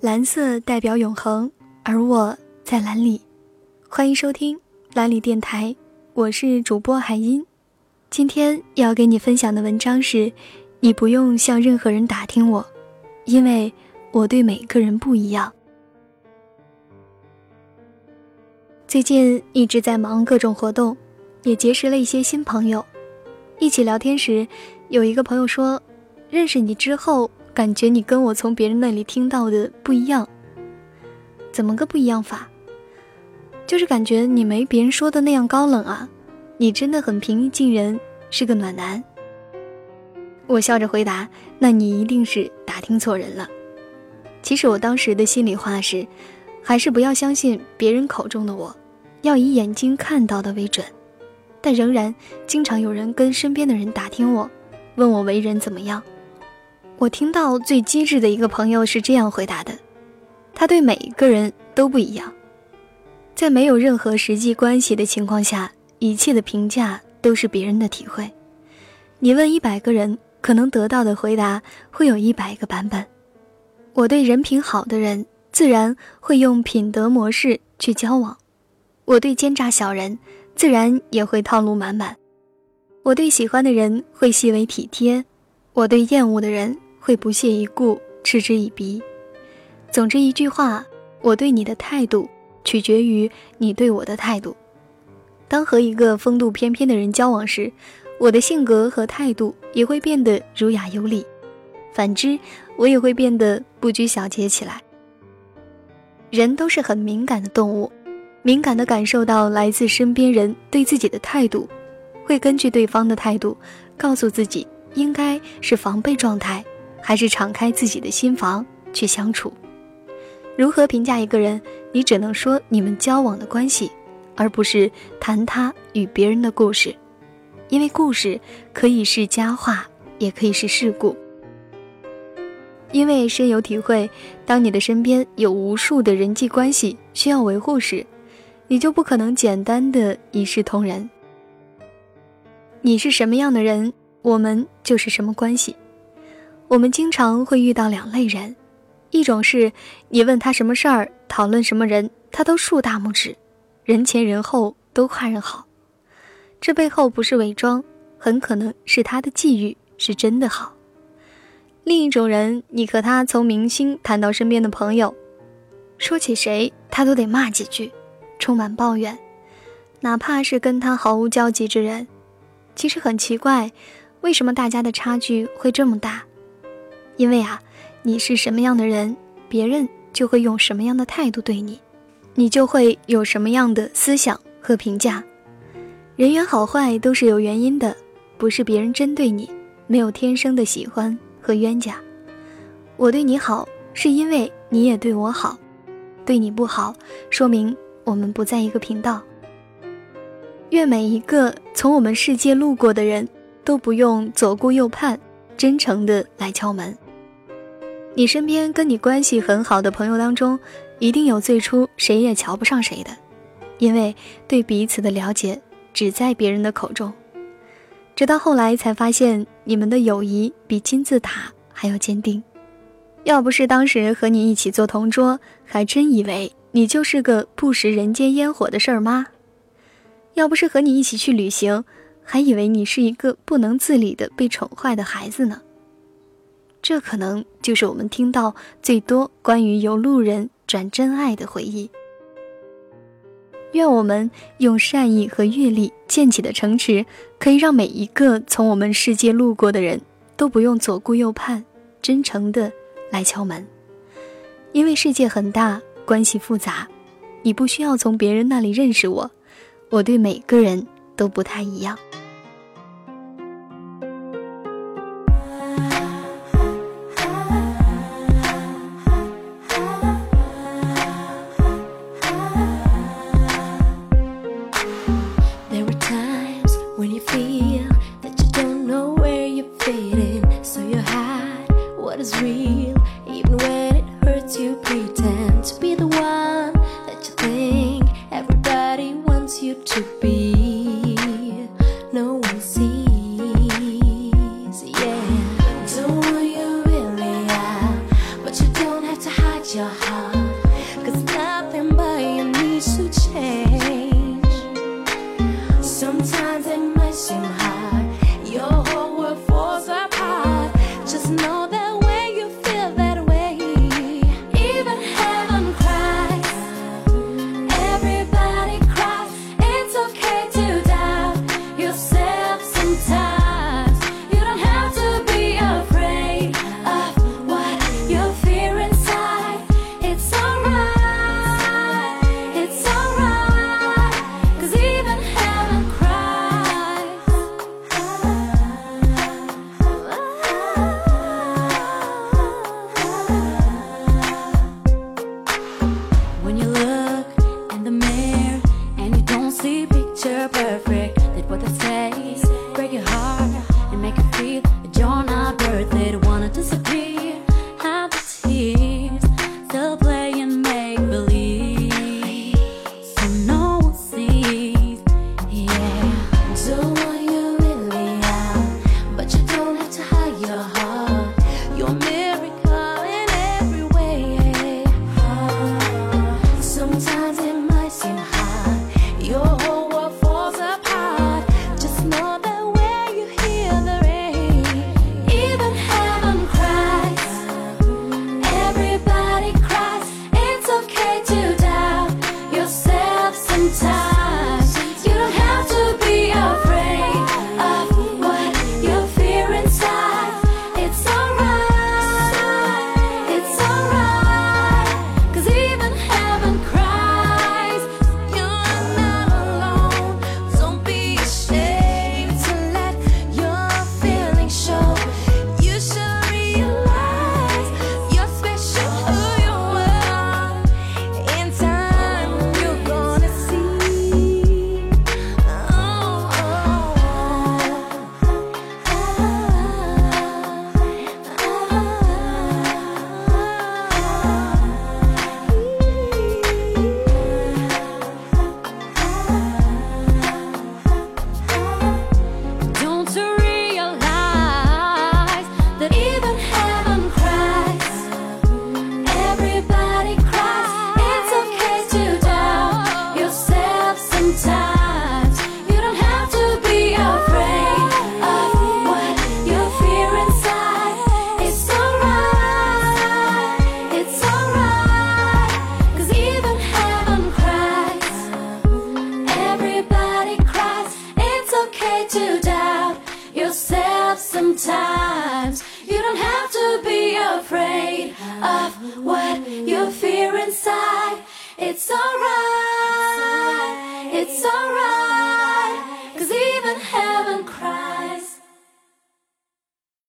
蓝色代表永恒，而我在蓝里。欢迎收听蓝里电台，我是主播海音。今天要给你分享的文章是：你不用向任何人打听我，因为我对每个人不一样。最近一直在忙各种活动，也结识了一些新朋友。一起聊天时，有一个朋友说：“认识你之后。”感觉你跟我从别人那里听到的不一样，怎么个不一样法？就是感觉你没别人说的那样高冷啊，你真的很平易近人，是个暖男。我笑着回答：“那你一定是打听错人了。”其实我当时的心里话是，还是不要相信别人口中的我，要以眼睛看到的为准。但仍然经常有人跟身边的人打听我，问我为人怎么样。我听到最机智的一个朋友是这样回答的：他对每一个人都不一样，在没有任何实际关系的情况下，一切的评价都是别人的体会。你问一百个人，可能得到的回答会有一百个版本。我对人品好的人，自然会用品德模式去交往；我对奸诈小人，自然也会套路满满；我对喜欢的人会细微体贴；我对厌恶的人。会不屑一顾，嗤之以鼻。总之一句话，我对你的态度取决于你对我的态度。当和一个风度翩翩的人交往时，我的性格和态度也会变得儒雅有礼；反之，我也会变得不拘小节起来。人都是很敏感的动物，敏感地感受到来自身边人对自己的态度，会根据对方的态度，告诉自己应该是防备状态。还是敞开自己的心房去相处。如何评价一个人？你只能说你们交往的关系，而不是谈他与别人的故事，因为故事可以是佳话，也可以是事故。因为深有体会，当你的身边有无数的人际关系需要维护时，你就不可能简单的一视同仁。你是什么样的人，我们就是什么关系。我们经常会遇到两类人，一种是你问他什么事儿，讨论什么人，他都竖大拇指，人前人后都夸人好，这背后不是伪装，很可能是他的际遇是真的好。另一种人，你和他从明星谈到身边的朋友，说起谁他都得骂几句，充满抱怨，哪怕是跟他毫无交集之人，其实很奇怪，为什么大家的差距会这么大？因为啊，你是什么样的人，别人就会用什么样的态度对你，你就会有什么样的思想和评价。人缘好坏都是有原因的，不是别人针对你，没有天生的喜欢和冤家。我对你好，是因为你也对我好；对你不好，说明我们不在一个频道。愿每一个从我们世界路过的人都不用左顾右盼，真诚的来敲门。你身边跟你关系很好的朋友当中，一定有最初谁也瞧不上谁的，因为对彼此的了解只在别人的口中，直到后来才发现你们的友谊比金字塔还要坚定。要不是当时和你一起做同桌，还真以为你就是个不食人间烟火的事儿妈；要不是和你一起去旅行，还以为你是一个不能自理的被宠坏的孩子呢。这可能就是我们听到最多关于由路人转真爱的回忆。愿我们用善意和阅历建起的城池，可以让每一个从我们世界路过的人都不用左顾右盼，真诚的来敲门。因为世界很大，关系复杂，你不需要从别人那里认识我，我对每个人都不太一样。to be picture perfect. Did what I say. Sometimes. You don't have to be afraid of what you fear inside. It's alright.